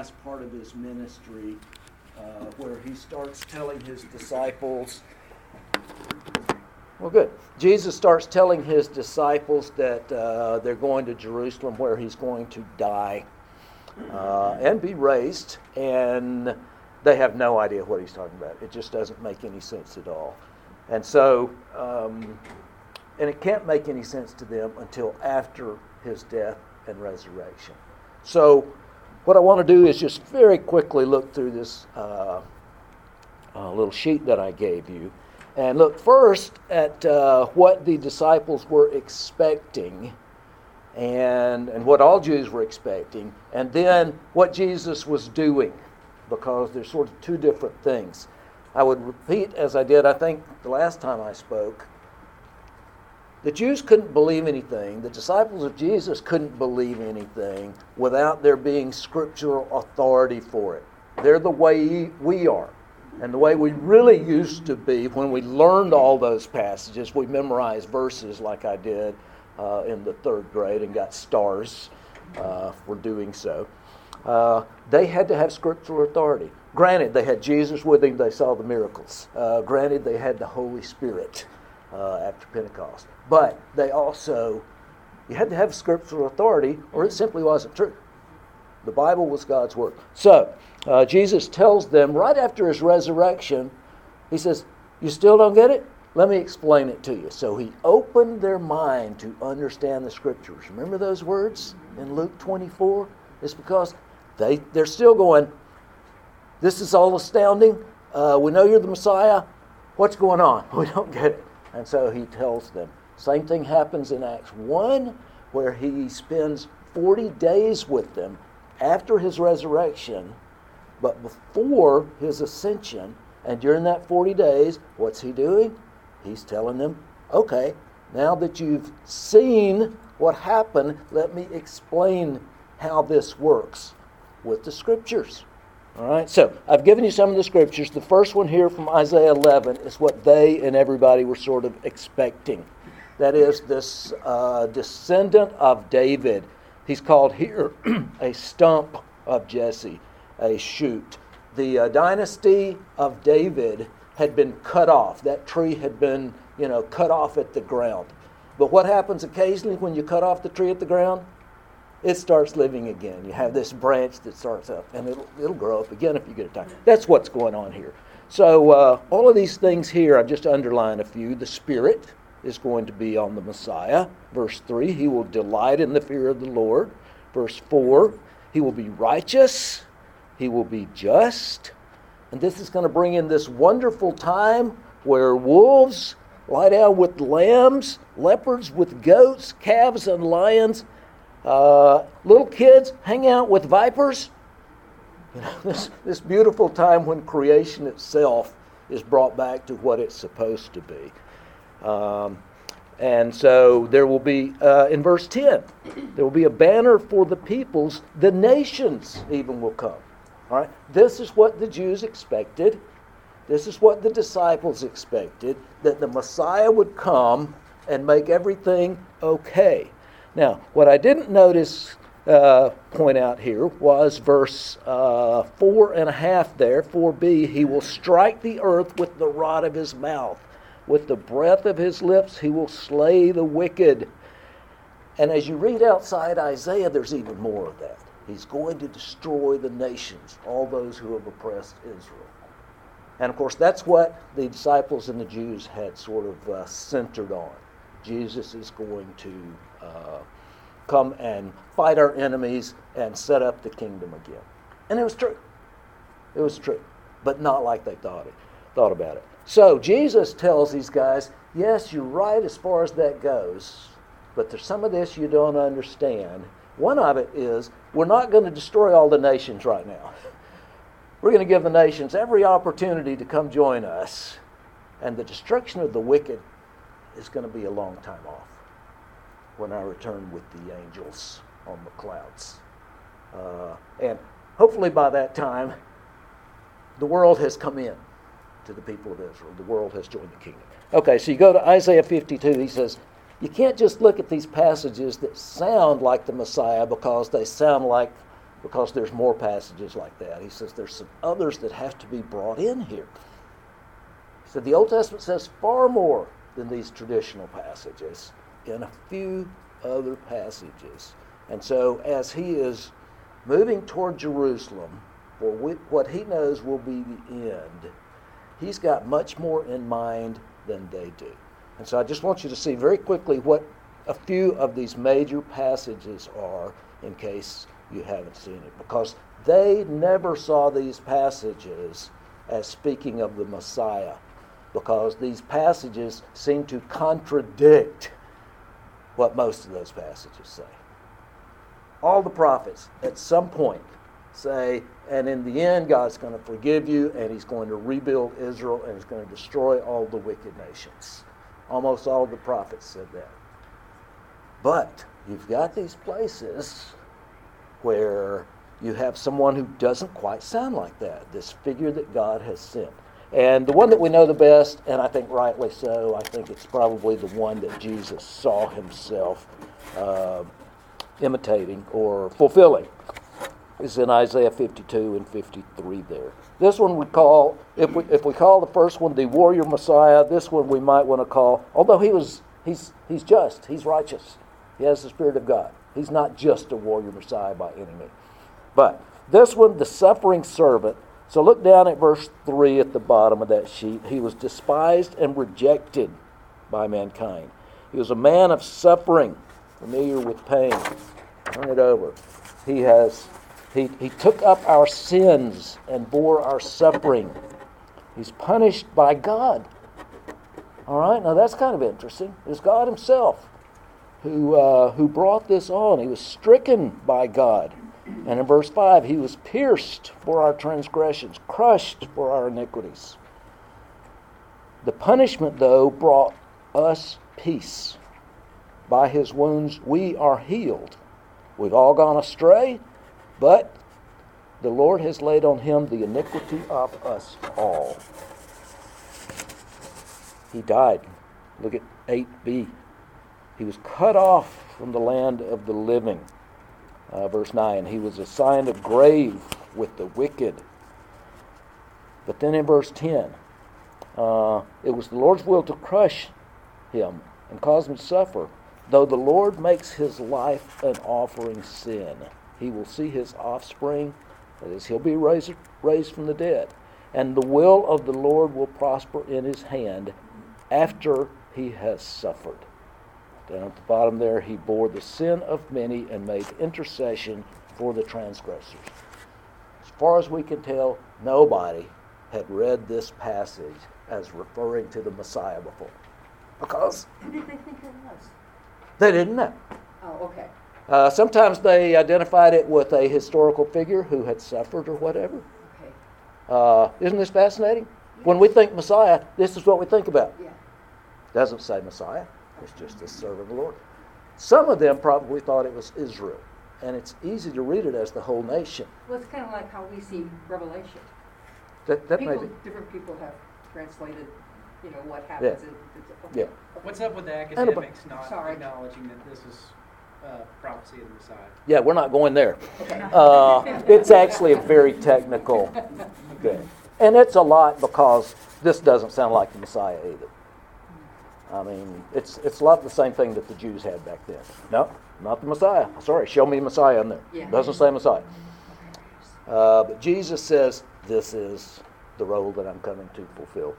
last part of his ministry uh, where he starts telling his disciples. Well, good. Jesus starts telling his disciples that uh, they're going to Jerusalem where he's going to die uh, and be raised, and they have no idea what he's talking about. It just doesn't make any sense at all. And so, um, and it can't make any sense to them until after his death and resurrection. So, what I want to do is just very quickly look through this uh, uh, little sheet that I gave you and look first at uh, what the disciples were expecting and, and what all Jews were expecting, and then what Jesus was doing, because there's sort of two different things. I would repeat, as I did, I think, the last time I spoke, the Jews couldn't believe anything, the disciples of Jesus couldn't believe anything without there being scriptural authority for it. They're the way we are. And the way we really used to be when we learned all those passages, we memorized verses like I did uh, in the third grade and got stars uh, for doing so. Uh, they had to have scriptural authority. Granted, they had Jesus with them, they saw the miracles. Uh, granted, they had the Holy Spirit uh, after Pentecost. But they also, you had to have scriptural authority, or it simply wasn't true. The Bible was God's Word. So, uh, Jesus tells them right after his resurrection, he says, You still don't get it? Let me explain it to you. So he opened their mind to understand the Scriptures. Remember those words in Luke 24? It's because they, they're still going, This is all astounding. Uh, we know you're the Messiah. What's going on? We don't get it. And so he tells them. Same thing happens in Acts 1, where he spends 40 days with them after his resurrection, but before his ascension. And during that 40 days, what's he doing? He's telling them, okay, now that you've seen what happened, let me explain how this works with the scriptures. All right, so I've given you some of the scriptures. The first one here from Isaiah 11 is what they and everybody were sort of expecting. That is, this uh, descendant of David. He's called here a stump of Jesse, a shoot. The uh, dynasty of David had been cut off. That tree had been, you know, cut off at the ground. But what happens occasionally when you cut off the tree at the ground? it starts living again. You have this branch that starts up, and it'll, it'll grow up again if you get it time. That's what's going on here. So, uh, all of these things here, I've just underlined a few. The Spirit is going to be on the Messiah. Verse 3, he will delight in the fear of the Lord. Verse 4, he will be righteous, he will be just. And this is going to bring in this wonderful time where wolves lie down with lambs, leopards with goats, calves and lions uh, little kids hang out with vipers. You know, this, this beautiful time when creation itself is brought back to what it's supposed to be. Um, and so there will be, uh, in verse 10, there will be a banner for the peoples, the nations even will come. All right? This is what the Jews expected. This is what the disciples expected that the Messiah would come and make everything okay. Now, what I didn't notice, uh, point out here, was verse uh, four and a half there, 4b. He will strike the earth with the rod of his mouth. With the breath of his lips, he will slay the wicked. And as you read outside Isaiah, there's even more of that. He's going to destroy the nations, all those who have oppressed Israel. And of course, that's what the disciples and the Jews had sort of uh, centered on. Jesus is going to uh, come and fight our enemies and set up the kingdom again. And it was true. It was true, but not like they thought it, thought about it. So Jesus tells these guys, yes, you're right as far as that goes, but there's some of this you don't understand. One of it is we're not going to destroy all the nations right now. We're going to give the nations every opportunity to come join us, and the destruction of the wicked is going to be a long time off when I return with the angels on the clouds. Uh, and hopefully by that time, the world has come in to the people of Israel. The world has joined the kingdom. Okay, so you go to Isaiah 52. He says, You can't just look at these passages that sound like the Messiah because they sound like because there's more passages like that. He says there's some others that have to be brought in here. He said the Old Testament says far more than these traditional passages in a few other passages. And so as he is moving toward Jerusalem for what he knows will be the end, he's got much more in mind than they do. And so I just want you to see very quickly what a few of these major passages are in case you haven't seen it. Because they never saw these passages as speaking of the Messiah. Because these passages seem to contradict what most of those passages say. All the prophets, at some point, say, and in the end, God's going to forgive you, and He's going to rebuild Israel, and He's going to destroy all the wicked nations. Almost all the prophets said that. But you've got these places where you have someone who doesn't quite sound like that, this figure that God has sent. And the one that we know the best, and I think rightly so, I think it's probably the one that Jesus saw himself uh, imitating or fulfilling, is in Isaiah 52 and 53 there. This one we call, if we, if we call the first one the warrior Messiah, this one we might want to call, although he was, he's, he's just, he's righteous, he has the Spirit of God. He's not just a warrior Messiah by any means. But this one, the suffering servant. So look down at verse 3 at the bottom of that sheet. He was despised and rejected by mankind. He was a man of suffering, familiar with pain. Turn it over. He has he, he took up our sins and bore our suffering. He's punished by God. All right, now that's kind of interesting. It's God Himself who, uh, who brought this on. He was stricken by God. And in verse 5, he was pierced for our transgressions, crushed for our iniquities. The punishment, though, brought us peace. By his wounds, we are healed. We've all gone astray, but the Lord has laid on him the iniquity of us all. He died. Look at 8b. He was cut off from the land of the living. Uh, verse 9, he was assigned a grave with the wicked. But then in verse 10, uh, it was the Lord's will to crush him and cause him to suffer. Though the Lord makes his life an offering sin, he will see his offspring, that is, he'll be raised, raised from the dead. And the will of the Lord will prosper in his hand after he has suffered. Down at the bottom there, he bore the sin of many and made intercession for the transgressors. As far as we can tell, nobody had read this passage as referring to the Messiah before. Because. Who did they think it was? They didn't know. Oh, okay. Uh, sometimes they identified it with a historical figure who had suffered or whatever. Uh, isn't this fascinating? When we think Messiah, this is what we think about. Yeah. Doesn't say Messiah. It's just the servant of the Lord. Some of them probably thought it was Israel, and it's easy to read it as the whole nation. Well, it's kind of like how we see Revelation. That, that people, may be. Different people have translated, you know, what happens. Yeah. In, Yeah. What's up with the academics not Sorry. acknowledging that this is uh, prophecy of the Messiah? Yeah, we're not going there. Okay. Uh, it's actually a very technical thing. And it's a lot because this doesn't sound like the Messiah either. I mean, it's, it's a lot the same thing that the Jews had back then. No, not the Messiah. Sorry, show me Messiah in there. Yeah. Doesn't say Messiah. Uh, but Jesus says, This is the role that I'm coming to fulfill.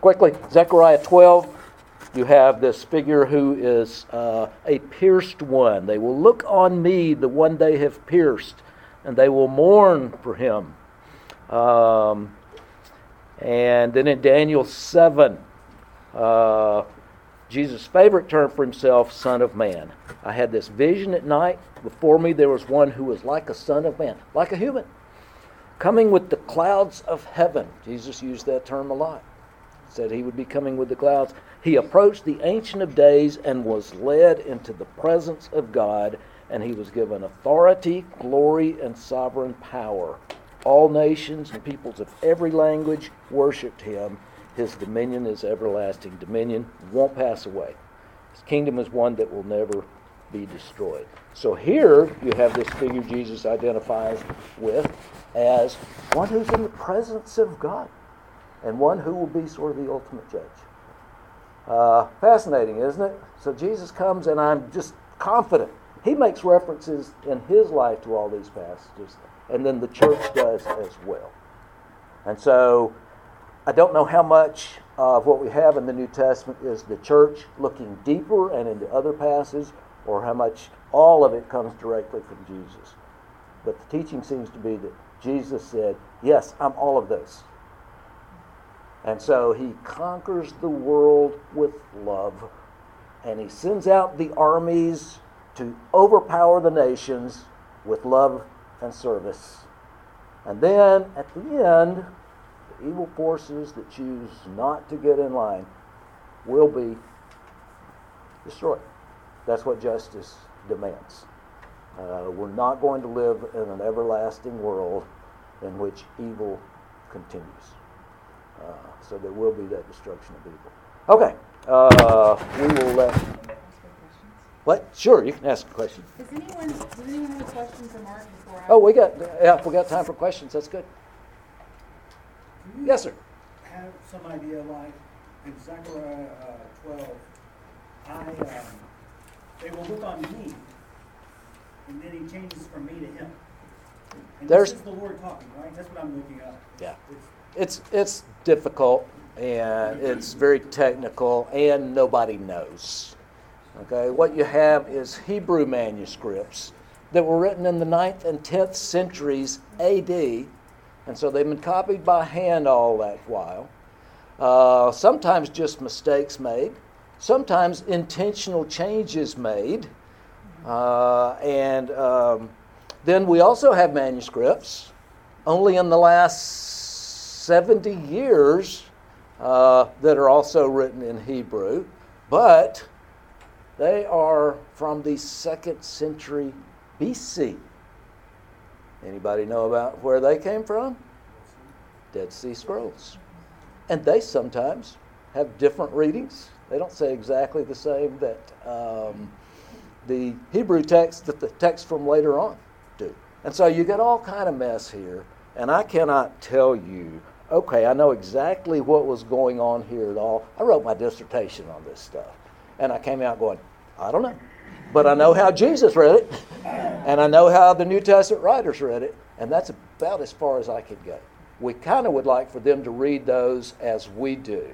Quickly, Zechariah 12, you have this figure who is uh, a pierced one. They will look on me, the one they have pierced, and they will mourn for him. Um, and then in Daniel 7, uh, Jesus' favorite term for himself, Son of Man. I had this vision at night. Before me there was one who was like a Son of Man, like a human, coming with the clouds of heaven. Jesus used that term a lot. Said he would be coming with the clouds. He approached the Ancient of Days and was led into the presence of God, and he was given authority, glory, and sovereign power. All nations and peoples of every language worshiped him. His dominion is everlasting dominion, won't pass away. His kingdom is one that will never be destroyed. So here you have this figure Jesus identifies with as one who's in the presence of God and one who will be sort of the ultimate judge. Uh, fascinating, isn't it? So Jesus comes, and I'm just confident. He makes references in his life to all these passages, and then the church does as well. And so I don't know how much of what we have in the New Testament is the church looking deeper and into other passages, or how much all of it comes directly from Jesus. But the teaching seems to be that Jesus said, Yes, I'm all of those. And so he conquers the world with love, and he sends out the armies to overpower the nations with love and service. And then at the end, the evil forces that choose not to get in line will be destroyed. That's what justice demands. Uh, we're not going to live in an everlasting world in which evil continues. Uh, so there will be that destruction of evil. Okay, uh, we will let. What? Sure, you can ask a question. Does anyone, does anyone have a question for Mark before I? Oh, we got. Yeah, we got time for questions. That's good. Yes, sir. Have some idea, like in Zechariah uh, 12, I, um, they will look on me, and then he changes from me to him. And There's- this is the Lord talking, right? That's what I'm looking up. Yeah. It's- It's it's difficult and it's very technical and nobody knows. Okay, what you have is Hebrew manuscripts that were written in the 9th and 10th centuries AD, and so they've been copied by hand all that while. Uh, sometimes just mistakes made, sometimes intentional changes made, uh, and um, then we also have manuscripts only in the last 70 years uh, that are also written in Hebrew, but they are from the second century BC. Anybody know about where they came from? Dead Sea Scrolls. And they sometimes have different readings. They don't say exactly the same that um, the Hebrew text that the text from later on do. And so you get all kind of mess here, and I cannot tell you, okay, I know exactly what was going on here at all. I wrote my dissertation on this stuff. And I came out going, I don't know. But I know how Jesus read it, and I know how the New Testament writers read it, and that's about as far as I could go. We kind of would like for them to read those as we do.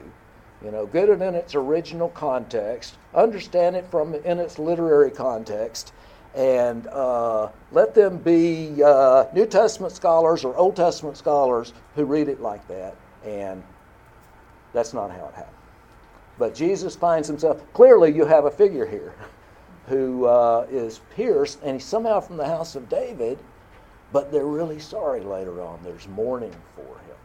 You know, get it in its original context, understand it from in its literary context, and uh, let them be uh, New Testament scholars or Old Testament scholars who read it like that. And that's not how it happened. But Jesus finds himself clearly. You have a figure here who uh, is pierced, and he's somehow from the house of David, but they're really sorry later on. There's mourning for him,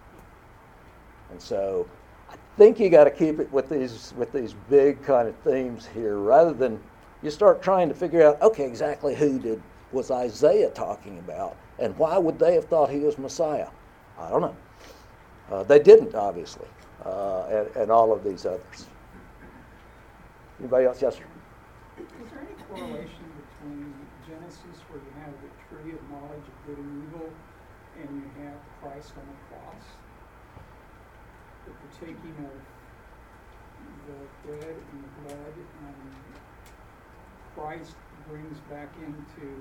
and so I think you got to keep it with these with these big kind of themes here, rather than you start trying to figure out, okay, exactly who did was Isaiah talking about, and why would they have thought he was Messiah? I don't know. Uh, they didn't, obviously, uh, and, and all of these others. Anybody else? Yes, sir. Is there any correlation between Genesis, where you have the tree of knowledge of good and evil, and you have Christ on the cross? The partaking of the bread and the blood, Christ brings back into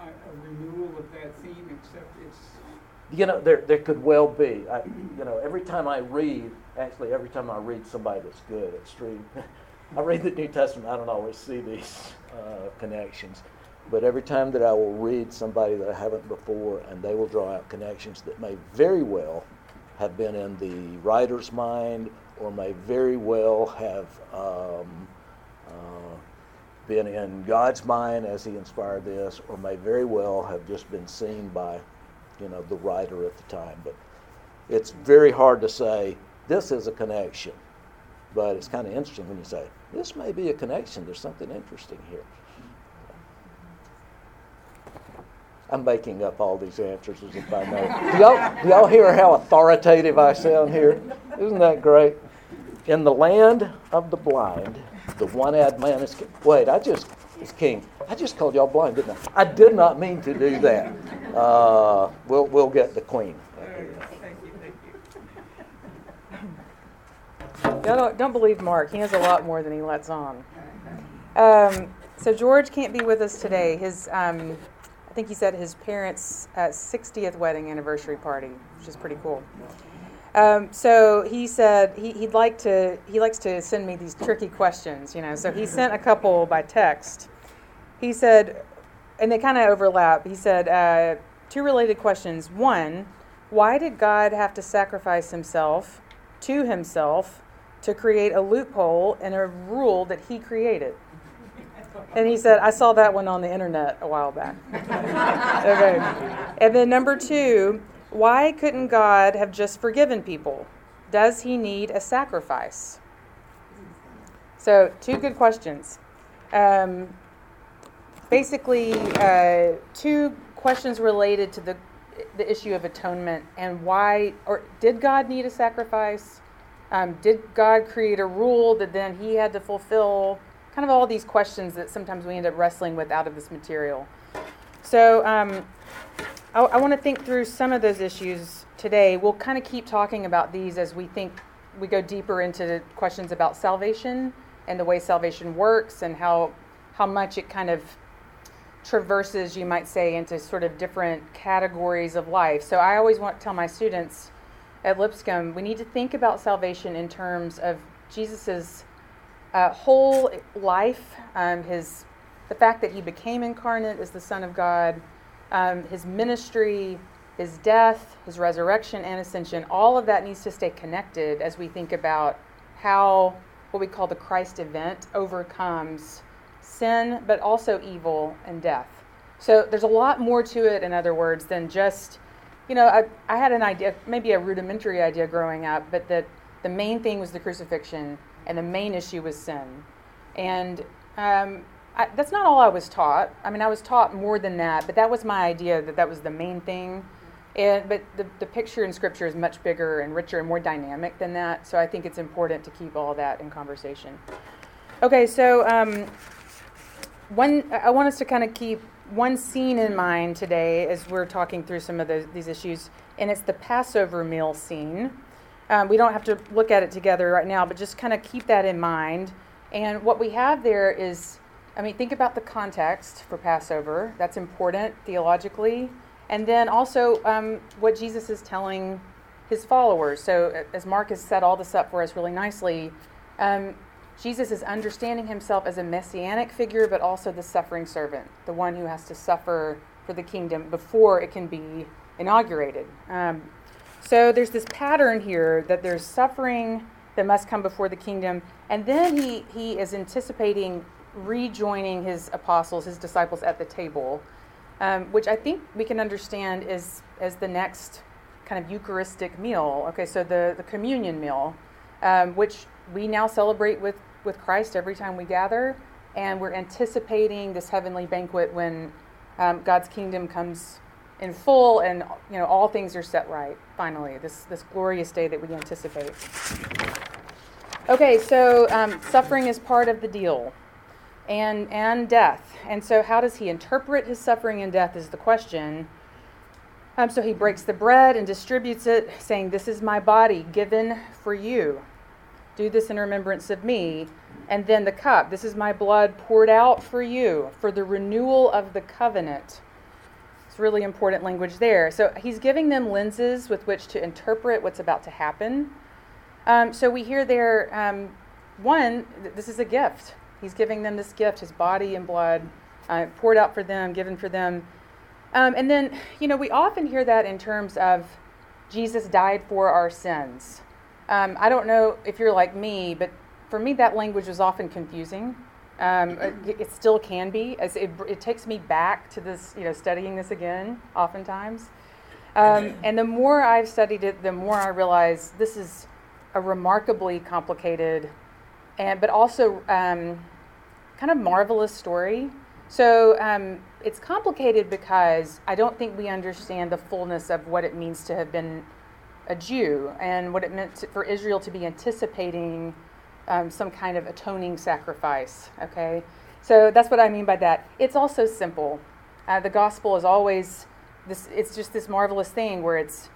a, a renewal of that theme, except it's You know, there, there could well be. I, you know, every time I read, actually, every time I read somebody that's good at I read the New Testament, I don't always see these uh, connections. But every time that I will read somebody that I haven't before, and they will draw out connections that may very well have been in the writer's mind or may very well have um, uh, been in God's mind as He inspired this, or may very well have just been seen by, you know, the writer at the time. But it's very hard to say this is a connection. But it's kind of interesting when you say this may be a connection. There's something interesting here. I'm making up all these answers as if I know. Do y'all, do y'all hear how authoritative I sound here? Isn't that great? In the land of the blind, the one-eyed man is king. Wait, I just is king. I just called y'all blind, didn't I? I did not mean to do that. Uh, we'll we'll get the queen. Don't, don't believe Mark. He has a lot more than he lets on. Um, so George can't be with us today. His, um, I think he said his parents' uh, 60th wedding anniversary party, which is pretty cool. Um, so he said he, he'd like to. He likes to send me these tricky questions, you know. So he sent a couple by text. He said, and they kind of overlap. He said uh, two related questions. One, why did God have to sacrifice Himself to Himself to create a loophole in a rule that He created? And he said, I saw that one on the internet a while back. okay. And then number two, why couldn't God have just forgiven people? Does he need a sacrifice? So, two good questions. Um, basically, uh, two questions related to the, the issue of atonement and why, or did God need a sacrifice? Um, did God create a rule that then he had to fulfill? Kind of all these questions that sometimes we end up wrestling with out of this material. So, um, I, I want to think through some of those issues today. We'll kind of keep talking about these as we think we go deeper into questions about salvation and the way salvation works and how how much it kind of traverses, you might say, into sort of different categories of life. So I always want to tell my students at Lipscomb, we need to think about salvation in terms of Jesus's uh, whole life, um, his the fact that he became incarnate as the Son of God, um, his ministry, his death, his resurrection, and ascension, all of that needs to stay connected as we think about how what we call the Christ event overcomes sin, but also evil and death. So there's a lot more to it, in other words, than just, you know, I, I had an idea, maybe a rudimentary idea growing up, but that the main thing was the crucifixion and the main issue was sin. And um, I, that's not all I was taught. I mean, I was taught more than that, but that was my idea that that was the main thing. And, but the, the picture in Scripture is much bigger and richer and more dynamic than that. So I think it's important to keep all that in conversation. Okay, so um, one, I want us to kind of keep one scene in mind today as we're talking through some of these issues, and it's the Passover meal scene. Um, we don't have to look at it together right now, but just kind of keep that in mind. And what we have there is, I mean, think about the context for Passover. That's important theologically. And then also um, what Jesus is telling his followers. So, as Mark has set all this up for us really nicely, um, Jesus is understanding himself as a messianic figure, but also the suffering servant, the one who has to suffer for the kingdom before it can be inaugurated. Um, so there's this pattern here that there's suffering that must come before the kingdom, and then he, he is anticipating rejoining his apostles, his disciples at the table, um, which I think we can understand is as the next kind of Eucharistic meal. Okay, so the, the communion meal, um, which we now celebrate with, with Christ every time we gather, and we're anticipating this heavenly banquet when um, God's kingdom comes in full and you know all things are set right finally this this glorious day that we anticipate. Okay so um, suffering is part of the deal and and death and so how does he interpret his suffering and death is the question um, so he breaks the bread and distributes it saying this is my body given for you do this in remembrance of me and then the cup this is my blood poured out for you for the renewal of the covenant it's really important language there. So he's giving them lenses with which to interpret what's about to happen. Um, so we hear there, um, one, th- this is a gift. He's giving them this gift, his body and blood, uh, poured out for them, given for them. Um, and then, you know, we often hear that in terms of Jesus died for our sins. Um, I don't know if you're like me, but for me, that language was often confusing. Um, it, it, still can be. As it, it, takes me back to this, you know, studying this again, oftentimes. Um, and the more I've studied it, the more I realize this is a remarkably complicated, and but also um, kind of marvelous story. So um, it's complicated because I don't think we understand the fullness of what it means to have been a Jew and what it meant to, for Israel to be anticipating um, some kind of atoning sacrifice. Okay, so that's what I mean by that. It's also simple. Uh, the gospel is always this. It's just this marvelous thing where it's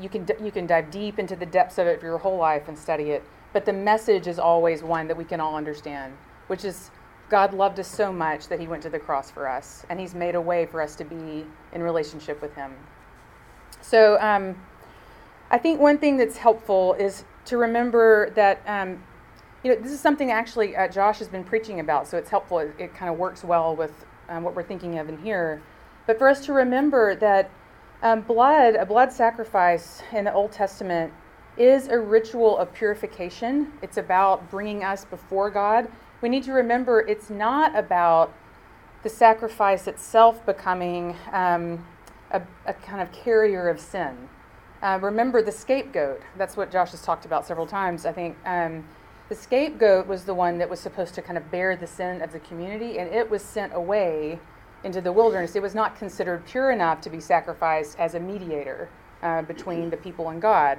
you can you can dive deep into the depths of it for your whole life and study it. But the message is always one that we can all understand, which is God loved us so much that He went to the cross for us, and He's made a way for us to be in relationship with Him. So, um, I think one thing that's helpful is to remember that um, you know this is something actually uh, Josh has been preaching about, so it's helpful. It, it kind of works well with um, what we're thinking of in here. But for us to remember that um, blood, a blood sacrifice in the Old Testament, is a ritual of purification. It's about bringing us before God. We need to remember it's not about the sacrifice itself becoming um, a, a, kind of carrier of sin. Uh, remember the scapegoat. That's what Josh has talked about several times. I think um, the scapegoat was the one that was supposed to kind of bear the sin of the community, and it was sent away into the wilderness. It was not considered pure enough to be sacrificed as a mediator uh, between the people and God.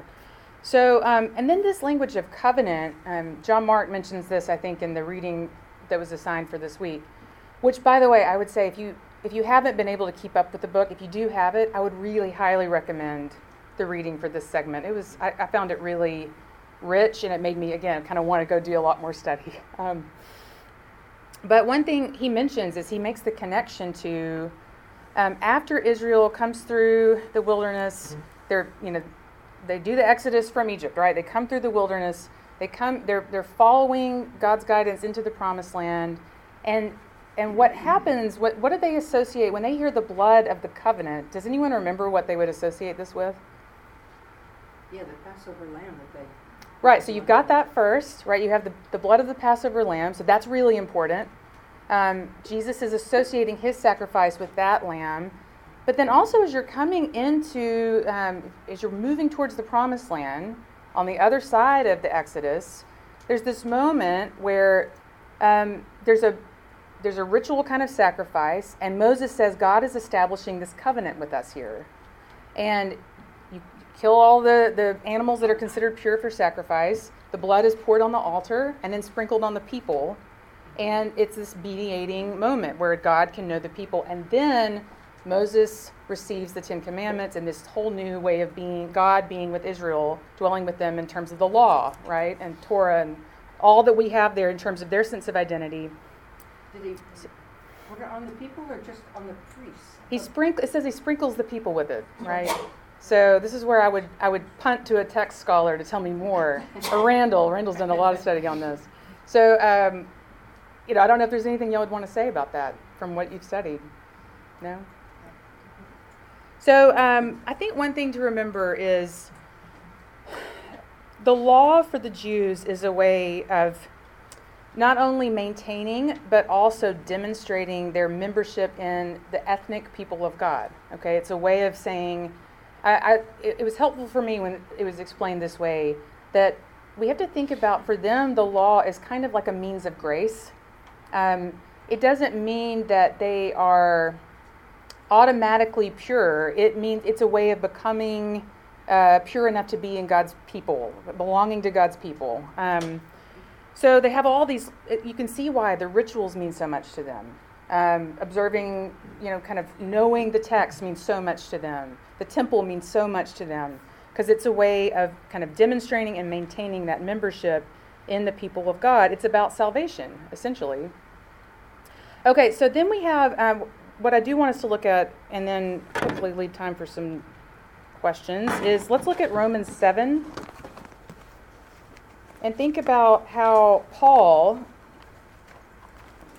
So, um, and then this language of covenant, um, John Mark mentions this, I think, in the reading that was assigned for this week. Which, by the way, I would say if you if you haven't been able to keep up with the book, if you do have it, I would really highly recommend the reading for this segment. It was I, I found it really rich, and it made me again kind of want to go do a lot more study. Um, but one thing he mentions is he makes the connection to um, after Israel comes through the wilderness, they're you know they do the exodus from Egypt, right? They come through the wilderness. They come they're they're following God's guidance into the promised land, and and what happens? What what do they associate when they hear the blood of the covenant? Does anyone remember what they would associate this with? Yeah, the Passover lamb that they. Right, so you've got that first, right? You have the, the blood of the Passover lamb, so that's really important. Um, Jesus is associating his sacrifice with that lamb. But then also, as you're coming into, um, as you're moving towards the promised land, on the other side of the Exodus, there's this moment where um, there's a there's a ritual kind of sacrifice, and Moses says God is establishing this covenant with us here, and you kill all the, the animals that are considered pure for sacrifice. The blood is poured on the altar and then sprinkled on the people. And it's this mediating moment where God can know the people. And then Moses receives the Ten Commandments and this whole new way of being, God being with Israel, dwelling with them in terms of the law, right? And Torah and all that we have there in terms of their sense of identity. Did he put it on the people or just on the priests? He sprinkle. It says he sprinkles the people with it, right? So this is where I would I would punt to a text scholar to tell me more. or Randall. Randall's done a lot of study on this. So um, you know, I don't know if there's anything y'all would want to say about that from what you've studied. No. So um, I think one thing to remember is the law for the Jews is a way of not only maintaining but also demonstrating their membership in the ethnic people of God. Okay, it's a way of saying I, I, it was helpful for me when it was explained this way that we have to think about for them the law is kind of like a means of grace. Um, it doesn't mean that they are automatically pure. It means it's a way of becoming uh, pure enough to be in God's people, belonging to God's people. Um, so they have all these. You can see why the rituals mean so much to them. Um, observing, you know, kind of knowing the text means so much to them. The temple means so much to them because it's a way of kind of demonstrating and maintaining that membership in the people of God. It's about salvation, essentially. Okay, so then we have um, what I do want us to look at, and then hopefully leave time for some questions, is let's look at Romans 7 and think about how Paul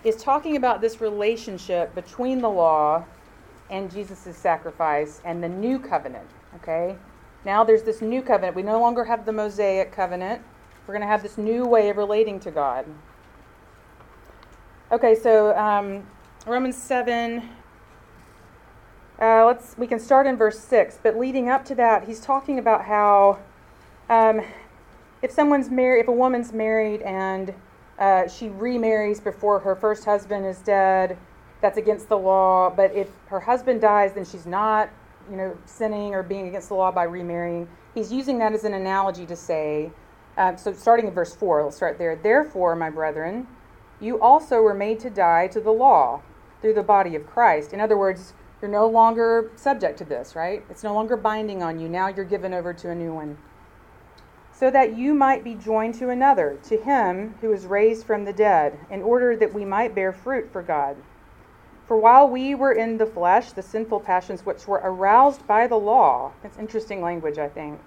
is talking about this relationship between the law and Jesus' sacrifice and the new covenant. Okay? Now there's this new covenant. We no longer have the Mosaic covenant. We're going to have this new way of relating to God. Okay, so um, Romans 7. Uh, let's we can start in verse 6 but leading up to that he's talking about how um, if someone's married if a woman's married and uh, she remarries before her first husband is dead. That's against the law. But if her husband dies, then she's not, you know, sinning or being against the law by remarrying. He's using that as an analogy to say Uh, so, starting in verse 4, let's start there. Therefore, my brethren, you also were made to die to the law through the body of Christ. In other words, you're no longer subject to this, right? It's no longer binding on you. Now you're given over to a new one. So that you might be joined to another, to him who was raised from the dead, in order that we might bear fruit for God. For while we were in the flesh, the sinful passions which were aroused by the law, that's interesting language, I think,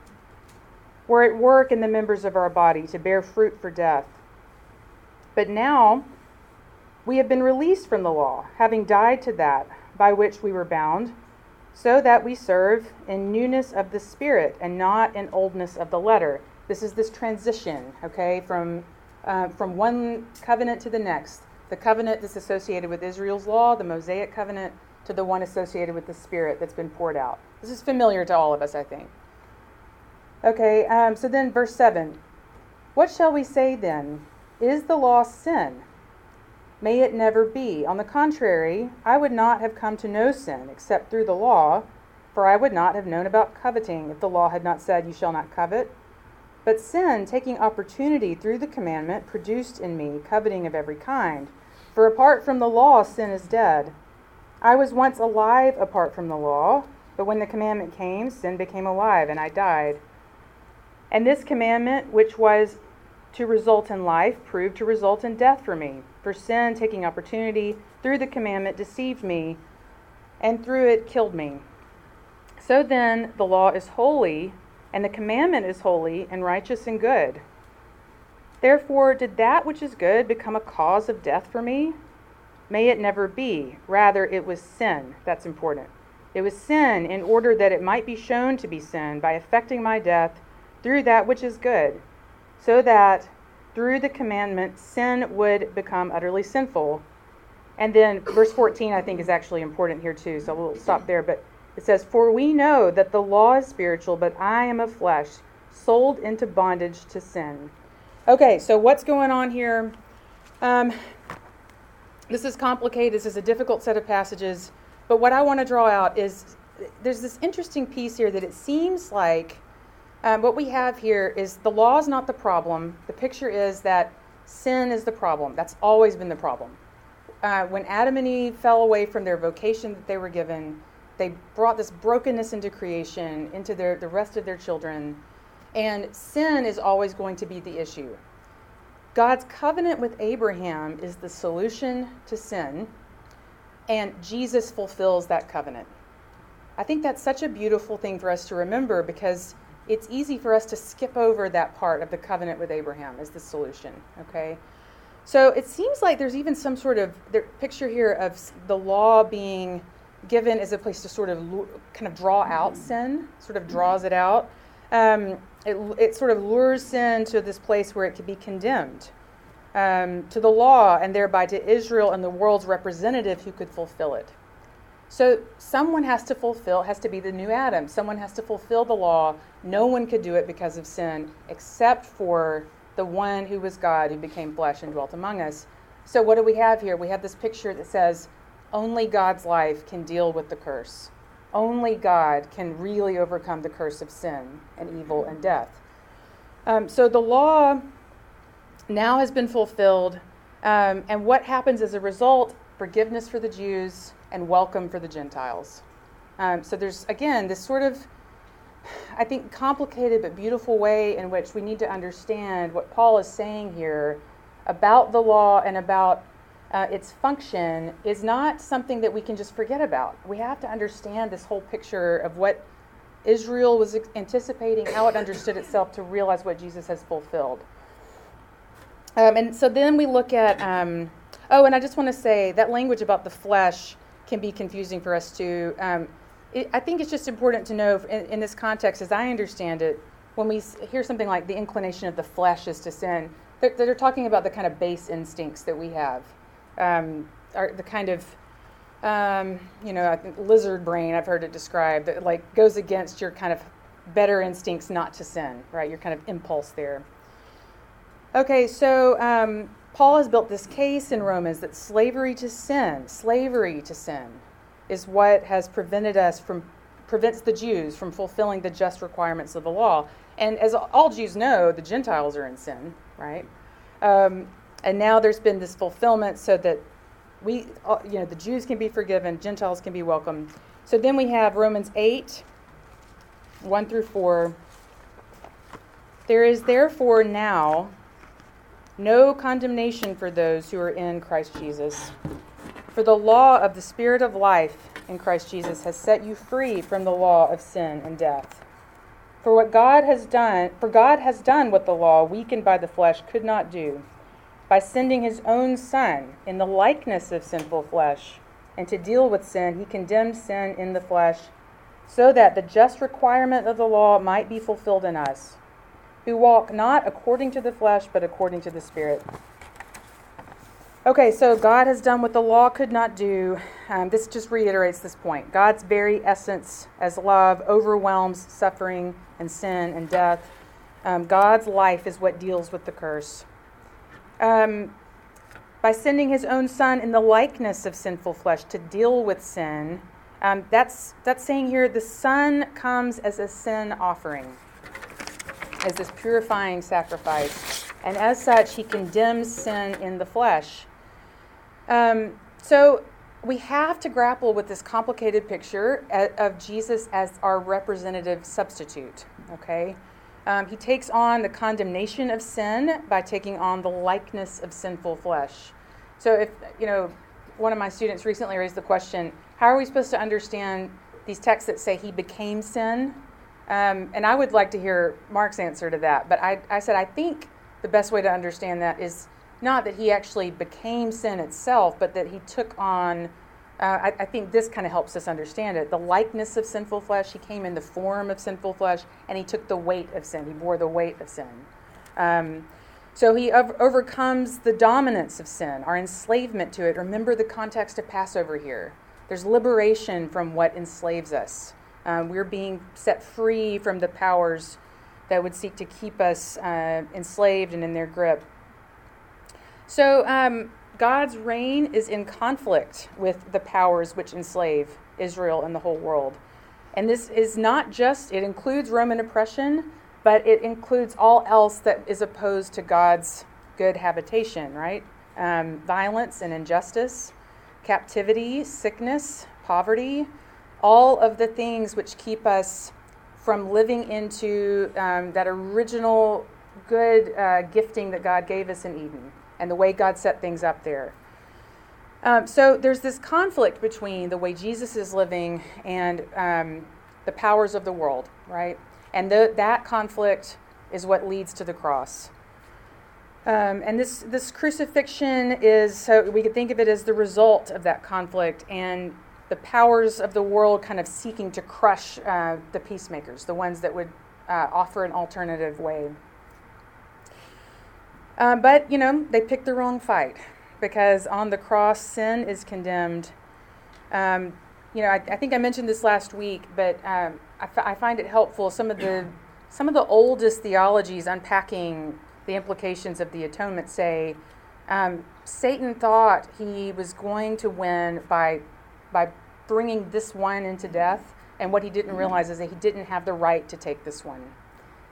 were at work in the members of our body to bear fruit for death. But now we have been released from the law, having died to that by which we were bound, so that we serve in newness of the Spirit and not in oldness of the letter. This is this transition, okay, from, uh, from one covenant to the next. The covenant that's associated with Israel's law, the Mosaic covenant, to the one associated with the Spirit that's been poured out. This is familiar to all of us, I think. Okay, um, so then verse 7. What shall we say then? Is the law sin? May it never be. On the contrary, I would not have come to know sin except through the law, for I would not have known about coveting if the law had not said, You shall not covet. But sin, taking opportunity through the commandment, produced in me coveting of every kind. For apart from the law, sin is dead. I was once alive apart from the law, but when the commandment came, sin became alive, and I died. And this commandment, which was to result in life, proved to result in death for me. For sin, taking opportunity through the commandment, deceived me, and through it killed me. So then, the law is holy, and the commandment is holy, and righteous and good. Therefore, did that which is good become a cause of death for me? May it never be. Rather, it was sin. That's important. It was sin in order that it might be shown to be sin by effecting my death through that which is good, so that through the commandment, sin would become utterly sinful. And then verse 14, I think, is actually important here too, so we'll stop there. But it says, For we know that the law is spiritual, but I am of flesh, sold into bondage to sin. Okay, so what's going on here? Um, this is complicated. This is a difficult set of passages. But what I want to draw out is there's this interesting piece here that it seems like um, what we have here is the law is not the problem. The picture is that sin is the problem. That's always been the problem. Uh, when Adam and Eve fell away from their vocation that they were given, they brought this brokenness into creation, into their, the rest of their children. And sin is always going to be the issue. God's covenant with Abraham is the solution to sin, and Jesus fulfills that covenant. I think that's such a beautiful thing for us to remember because it's easy for us to skip over that part of the covenant with Abraham as the solution, okay? So it seems like there's even some sort of picture here of the law being given as a place to sort of kind of draw out sin, sort of draws it out. Um, it, it sort of lures sin to this place where it could be condemned um, to the law and thereby to Israel and the world's representative who could fulfill it. So someone has to fulfill, has to be the new Adam. Someone has to fulfill the law. No one could do it because of sin except for the one who was God who became flesh and dwelt among us. So what do we have here? We have this picture that says only God's life can deal with the curse. Only God can really overcome the curse of sin and evil and death. Um, so the law now has been fulfilled. Um, and what happens as a result? Forgiveness for the Jews, and welcome for the Gentiles. Um, so there's, again, this sort of, I think, complicated but beautiful way in which we need to understand what Paul is saying here about the law and about uh, its function is not something that we can just forget about. We have to understand this whole picture of what Israel was anticipating, how it understood itself to realize what Jesus has fulfilled. Um, and so then we look at, um, oh, and I just want to say that language about the flesh can be confusing for us too. Um, it, I think it's just important to know in, in, this context, as I understand it, when we hear something like the inclination of the flesh is to sin, they're, they're talking about the kind of base instincts that we have, um, are the kind of um, you know, lizard brain. I've heard it described that like goes against your kind of better instincts not to sin, right? Your kind of impulse there. Okay, so um, Paul has built this case in Romans that slavery to sin, slavery to sin, is what has prevented us from prevents the Jews from fulfilling the just requirements of the law. And as all Jews know, the Gentiles are in sin, right? Um, and now there's been this fulfillment so that we, uh, you know, the Jews can be forgiven, Gentiles can be welcomed. So then we have Romans 8, 1 through 4. There is therefore now no condemnation for those who are in Christ Jesus. For the law of the Spirit of life in Christ Jesus has set you free from the law of sin and death. For what God has done, for God has done what the law, weakened by the flesh, could not do, by sending his own Son in the likeness of sinful flesh, and to deal with sin, he condemned sin in the flesh, so that the just requirement of the law might be fulfilled in us, who walk not according to the flesh, but according to the Spirit. Okay, so God has done what the law could not do. Um, this just reiterates this point. God's very essence as love overwhelms suffering and sin and death. Um, God's life is what deals with the curse. Um, by sending his own son in the likeness of sinful flesh to deal with sin, um, that's, that's saying here the son comes as a sin offering, as this purifying sacrifice. And as such, he condemns sin in the flesh. Um, so we have to grapple with this complicated picture of Jesus as our representative substitute. Okay, um, he takes on the condemnation of sin by taking on the likeness of sinful flesh. So if you know, one of my students recently raised the question: How are we supposed to understand these texts that say he became sin? Um, and I would like to hear Mark's answer to that. But I, I said I think the best way to understand that is not that he actually became sin itself, but that he took on. Uh, I, I, think this kind of helps us understand it. The likeness of sinful flesh, he came in the form of sinful flesh, and he took the weight of sin. He bore the weight of sin. Um, so he ov- overcomes the dominance of sin, our enslavement to it. Remember the context of Passover here. There's liberation from what enslaves us. Um, we're being set free from the powers that would seek to keep us uh, enslaved and in their grip. So, um, God's reign is in conflict with the powers which enslave Israel and the whole world. And this is not just, it includes Roman oppression, but it includes all else that is opposed to God's good habitation, right? Um, violence and injustice, captivity, sickness, poverty, all of the things which keep us from living into um, that original good uh, gifting that God gave us in Eden and the way God set things up there. Um, so there's this conflict between the way Jesus is living and um, the powers of the world, right? And the, that conflict is what leads to the cross. Um, and this, this crucifixion is, so we could think of it as the result of that conflict and the powers of the world kind of seeking to crush uh, the peacemakers, the ones that would uh, offer an alternative way. Um, but, you know, they picked the wrong fight because on the cross, sin is condemned. Um, you know, I, I, think I mentioned this last week, but um, I, f- I find it helpful. Some of the some of the oldest theologies unpacking the implications of the atonement say um, Satan thought he was going to win by by bringing this one into death, and what he didn't realize is that he didn't have the right to take this one,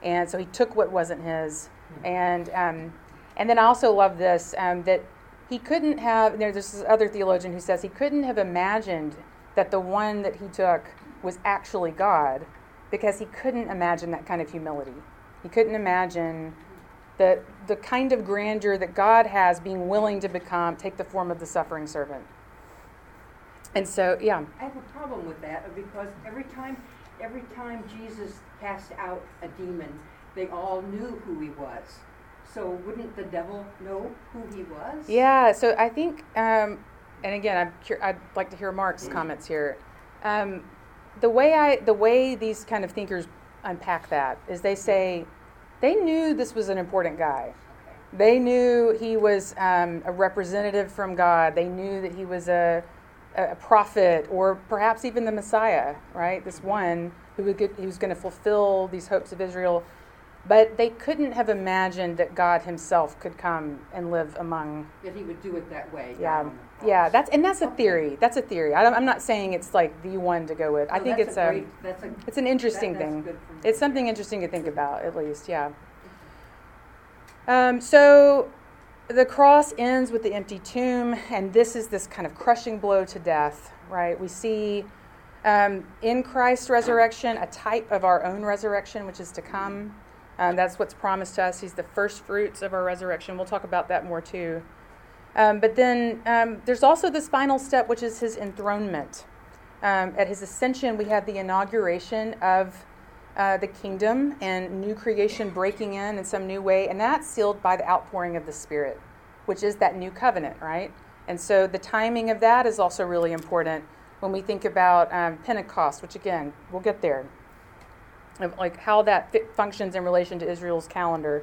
and so he took what wasn't his, and um, and then I also love this um, that he couldn't have, there's this other theologian who says he couldn't have imagined that the one that he took was actually God because he couldn't imagine that kind of humility. He couldn't imagine the, the kind of grandeur that God has being willing to become, take the form of the suffering servant. And so, yeah. I have a problem with that because every time, every time Jesus cast out a demon, they all knew who he was. So wouldn't the devil know who he was? Yeah. So I think, um, and again, I'm cur- I'd like to hear Mark's comments here. Um, the way I, the way these kind of thinkers unpack that is they say they knew this was an important guy. They knew he was um, a representative from God. They knew that he was a, a prophet or perhaps even the Messiah, right? This one who, would get, going to fulfill these hopes of Israel But they couldn't have imagined that God Himself could come and live among. That he would do it that way. Yeah, down on the yeah. That's and that's a theory. That's a theory. I don't, I'm not saying it's like the one to go with. I think it's a a, great- that's a- it's an interesting that- thing. good for me. It's something interesting to think about, at least. Yeah. Um, so the cross ends with the empty tomb, and this is this kind of crushing blow to death, right? We see um, in Christ's resurrection a type of our own resurrection, which is to come. Um, that's what's promised to us. He's the first fruits of our resurrection. We'll talk about that more too. Um, but then um, there's also this final step, which is his enthronement. Um, at his ascension, we have the inauguration of uh, the kingdom and new creation breaking in in some new way, and that's sealed by the outpouring of the Spirit, which is that new covenant, right? And so the timing of that is also really important when we think about um, Pentecost, which again, we'll get there, of like how that fit functions in relation to Israel's calendar.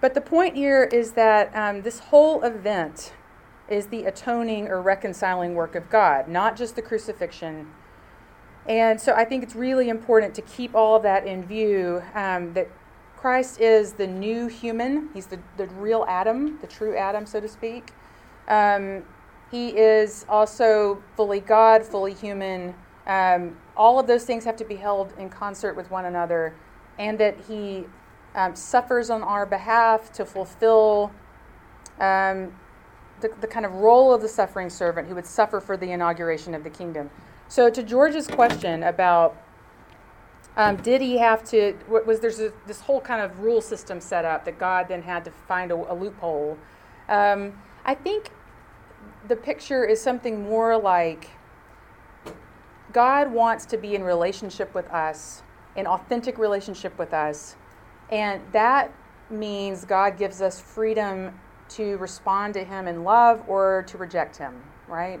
But the point here is that um, this whole event is the atoning or reconciling work of God, not just the crucifixion. And so I think it's really important to keep all of that in view um, that Christ is the new human, he's the, the real Adam, the true Adam, so to speak. Um, he is also fully God, fully human. Um, all of those things have to be held in concert with one another, and that he um, suffers on our behalf to fulfill um, the, the kind of role of the suffering servant who would suffer for the inauguration of the kingdom. So, to George's question about um, did he have to, wa- was there's a, this whole kind of rule system set up that God then had to find a, a loophole? Um, I think the picture is something more like God wants to be in relationship with us, in authentic relationship with us, and that means God gives us freedom to respond to Him in love or to reject Him, right?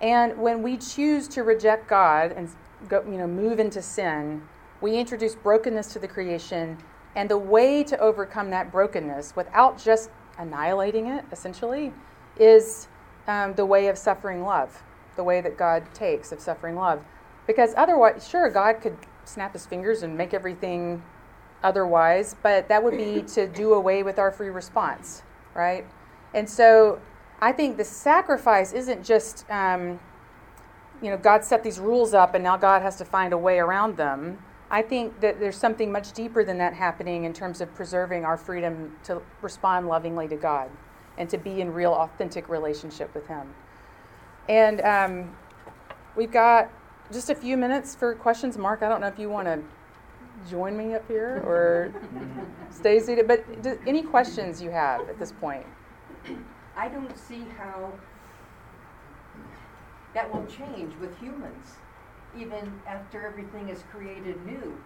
And when we choose to reject God and go, you know, move into sin, we introduce brokenness to the creation. And the way to overcome that brokenness without just annihilating it, essentially, is um, the way of suffering love, the way that God takes of suffering love. Because otherwise, sure, God could snap his fingers and make everything otherwise, but that would be to do away with our free response, right? And so I think the sacrifice isn't just, um, you know, God set these rules up and now God has to find a way around them. I think that there's something much deeper than that happening in terms of preserving our freedom to respond lovingly to God and to be in real, authentic relationship with Him. And um, we've got just a few minutes for questions. Mark, I don't know if you want to join me up here or stay seated, but do, any questions you have at this point? I don't see how that will change with humans, even after everything is created new.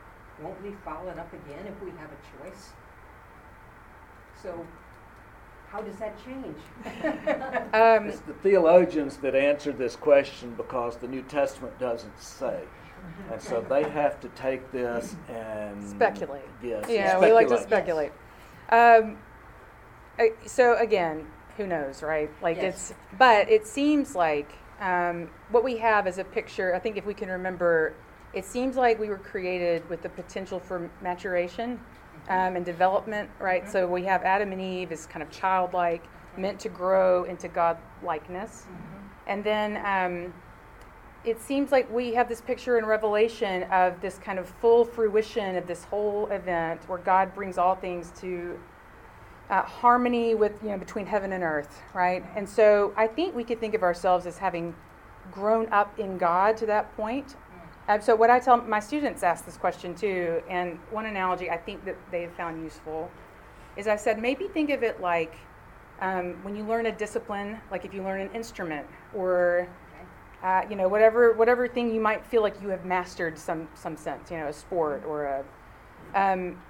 Won't we follow it up again if we have a choice? So, how does that change? Um, It's the theologians that answer this question because the New Testament doesn't say. And so they have to take this and Speculate. Yes, yeah, we like to speculate. speculate. Um, so again, who knows, right? Like Yes. it's, but it seems like um, what we have is a picture. I think if we can remember, it seems like we were created with the potential for maturation um, and development, right? So we have Adam and Eve as kind of childlike, meant to grow into God likeness, and then. Um, it seems like we have this picture in Revelation of this kind of full fruition of this whole event where God brings all things to uh, harmony with, you know, between heaven and earth, right? And so I think we could think of ourselves as having grown up in God to that point. Um, so what I tell my students ask this question too, and one analogy I think that they have found useful is I said maybe think of it like um, when you learn a discipline, like if you learn an instrument or uh, you know, whatever whatever thing you might feel like you have mastered some some sense, you know, a sport or a. Um,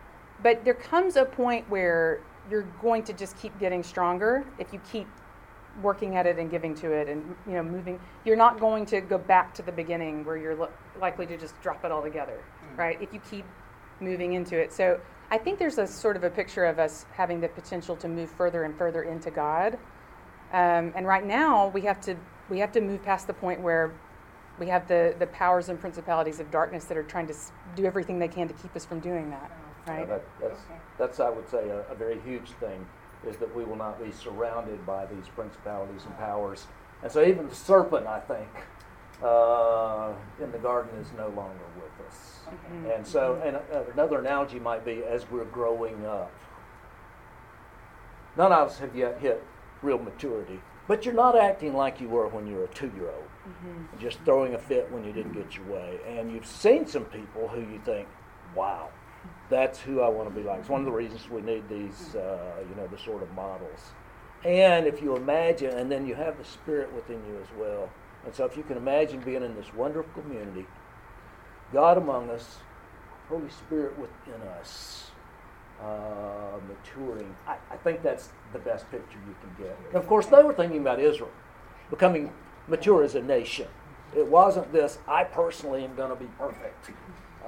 but there comes a point where you're going to just keep getting stronger if you keep working at it and giving to it and you know moving. You're not going to go back to the beginning where you're li- likely to just drop it all together, right? If you keep moving into it, so. I think there's a sort of a picture of us having the potential to move further and further into God, um, and right now we have to we have to move past the point where we have the, the powers and principalities of darkness that are trying to do everything they can to keep us from doing that. Right. that, that's, Okay. that's, I would say, a, a very huge thing, is that we will not be surrounded by these principalities and powers. And so even the serpent, I think, uh, in the garden is no longer with us. Okay. And so, and uh, another analogy might be as we're growing up. None of us have yet hit real maturity, but you're not acting like you were when you were a two year old, just throwing a fit when you didn't get your way. And you've seen some people who you think, wow, that's who I want to be like. It's one of the reasons we need these, uh, you know, the sort of models. And if you imagine, and then you have the Spirit within you as well. And so if you can imagine being in this wonderful community, God among us, Holy Spirit within us, uh, maturing. I, I think that's the best picture you can get. And of course, they were thinking about Israel becoming mature as a nation. It wasn't this, I personally am going to be perfect.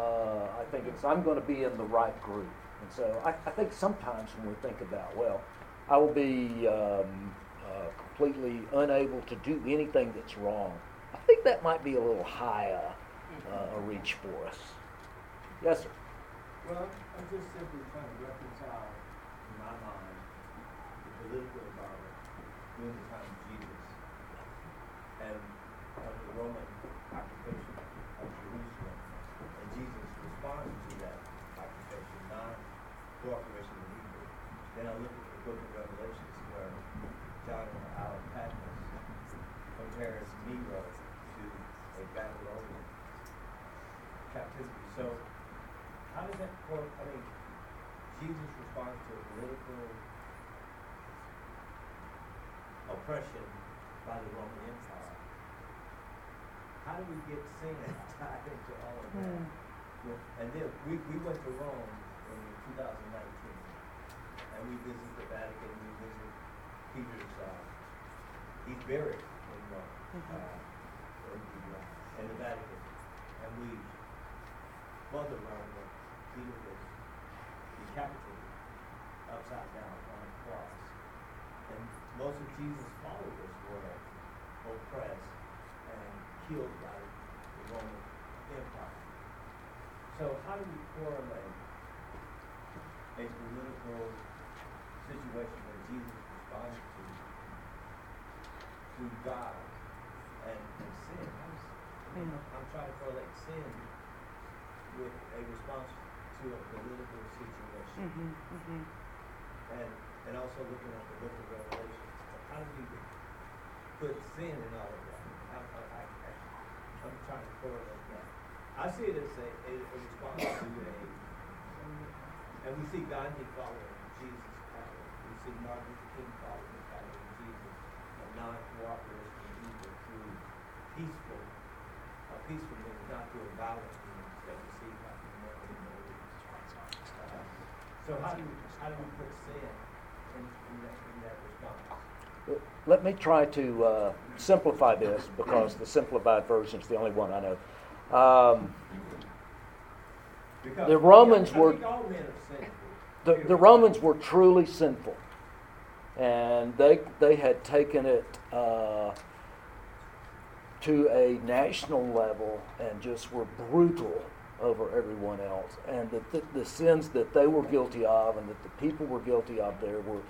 Uh, I think it's, I'm going to be in the right group. And so I, I think sometimes when we think about, well, I will be um, uh, completely unable to do anything that's wrong, I think that might be a little high uh, uh, a reach for us. Yes, sir. Well, I'm just simply trying to reconcile in my mind the political environment during the time of Jesus and of the Roman occupation of Jerusalem and Jesus' response to that occupation, not cooperation with Hebrew. Then I look at the book of Revelations where John out of Patmos compares Nero to a Babylonian captivity. So how does that quote, I mean, Jesus responds to a political oppression by the Roman Empire. How do we get sin tied into all of that? Hmm. Well, And then, we, we went to Rome in two thousand nineteen, and we visited the Vatican, we visited Peter's, uh, he's buried in Rome, uh, in the, uh, in the Vatican. And we learned that Peter was decapitated upside down on a cross. Most of Jesus' followers were oppressed and killed by the Roman Empire. So how do we correlate a political situation that Jesus responded to to God and, and sin? I mean, Mm. I'm trying to correlate sin with a response to a political situation. Mhm, mhm. And, and also looking at the book of Revelation, how do we put sin in all of that? I, I, I, I'm trying to correlate that. I see it as a, a, a response to a, and we see Gandhi following Jesus' pattern. We see Martin Luther King following the pattern of Jesus, of non-cooperation with evil through peaceful, uh, peaceful means not through a violent means that we see and more. Uh, So how do we, how do we put sin in, in that, in that response? Let me try to uh, simplify this because the simplified version is the only one I know. Um, The Romans were- think all men are sinful. the, the Romans were truly sinful, and they they had taken it uh, to a national level and just were brutal over everyone else, and that the, the sins that they were guilty of and that the people were guilty of there were,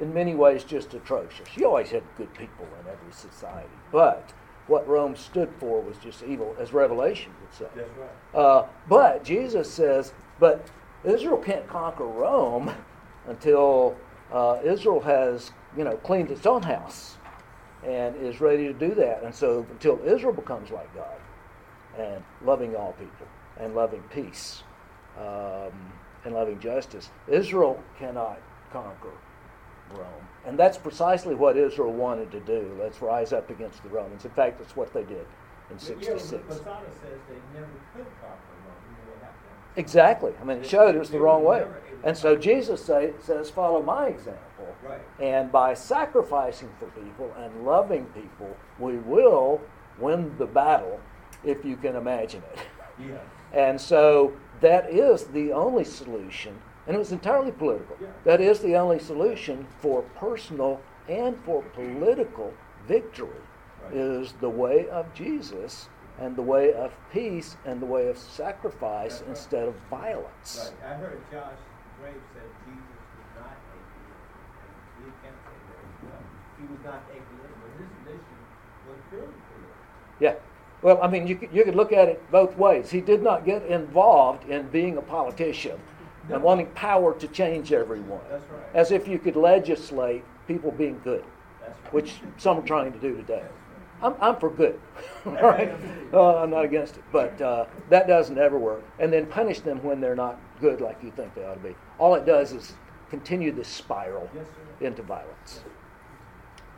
in many ways, just atrocious. You always had good people in every society, but what Rome stood for was just evil, as Revelation would say. That's right. Uh, but Jesus says, but Israel can't conquer Rome until uh, Israel has, you know, cleaned its own house and is ready to do that. And so until Israel becomes like God and loving all people and loving peace um, and loving justice, Israel cannot conquer Rome. And that's precisely what Israel wanted to do. Let's rise up against the Romans. In fact, that's what they did in But yeah, but 66. Masada says they never could conquer Rome, you know what happened? Exactly. I mean, it showed it was the wrong way. And so Jesus say, says, follow my example. Right. And by sacrificing for people and loving people, we will win the battle if you can imagine it. Yeah. And so that is the only solution, and it was entirely political. That is the only solution for personal and for political victory is the way of Jesus and the way of peace and the way of sacrifice right. instead of violence. Right, I heard Josh Graves said Jesus was not atheist. He can't say that well. He was not atheist, but his mission was for Yeah. Well, I mean, you could, you could look at it both ways. He did not get involved in being a politician and wanting power to change everyone. That's right. As if you could legislate people being good, right. which some are trying to do today. I'm, I'm for good, all right? Uh, I'm not against it, but uh, that doesn't ever work. And then punish them when they're not good like you think they ought to be. All it does is continue this spiral Yes, into violence.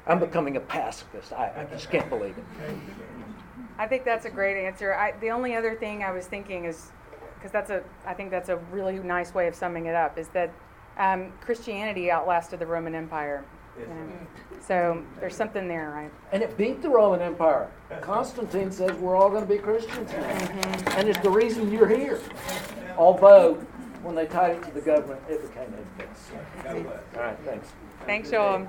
I'm becoming a pacifist. I, I just can't believe it. I think that's a great answer. I, the only other thing I was thinking is, because that's a, I think that's a really nice way of summing it up, is that um, Christianity outlasted the Roman Empire. Yes, you know. sir. So there's something there, right? And it beat the Roman Empire. Constantine says we're all going to be Christians now. And it's the reason you're here. Although, when they tied it to the government, it became infamous. God bless. All right, thanks. Thanks, y'all.